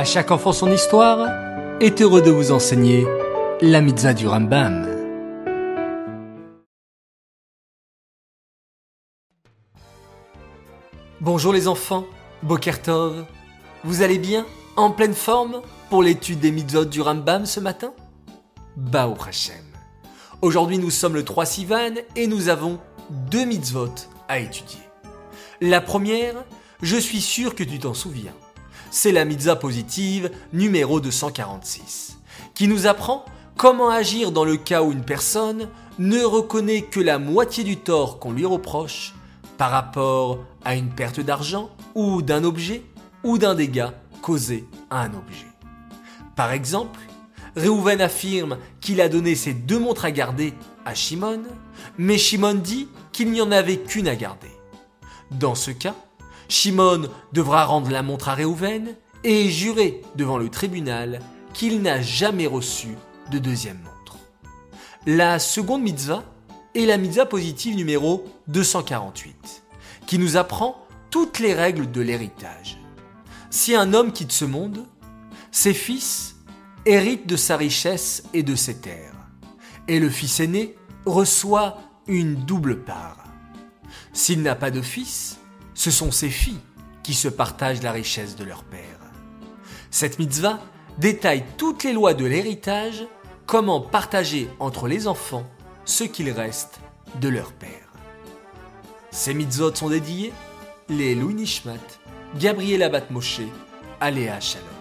À chaque enfant son histoire est heureux de vous enseigner la mitzvah du Rambam. Bonjour les enfants, Bokertov. Vous allez bien En pleine forme pour l'étude des mitzvot du Rambam ce matin? Bao Hashem. Aujourd'hui nous sommes le 3 Sivan et nous avons deux mitzvot à étudier. La première, je suis sûr que tu t'en souviens c'est la mitzvah positive numéro 246, qui nous apprend comment agir dans le cas où une personne ne reconnaît que la moitié du tort qu'on lui reproche par rapport à une perte d'argent ou d'un objet ou d'un dégât causé à un objet. Par exemple, Reuven affirme qu'il a donné ses deux montres à garder à Shimon, mais Shimon dit qu'il n'y en avait qu'une à garder. Dans ce cas, Shimon devra rendre la montre à Réhouven et jurer devant le tribunal qu'il n'a jamais reçu de deuxième montre. La seconde mitzvah est la mitzvah positive numéro 248, qui nous apprend toutes les règles de l'héritage. Si un homme quitte ce monde, ses fils héritent de sa richesse et de ses terres, et le fils aîné reçoit une double part. S'il n'a pas de fils, ce sont ses filles qui se partagent la richesse de leur père. Cette mitzvah détaille toutes les lois de l'héritage, comment partager entre les enfants ce qu'il reste de leur père. Ces mitzvot sont dédiées les Louis Nishmat, Gabriela Batmoshe, Aléa Shalom.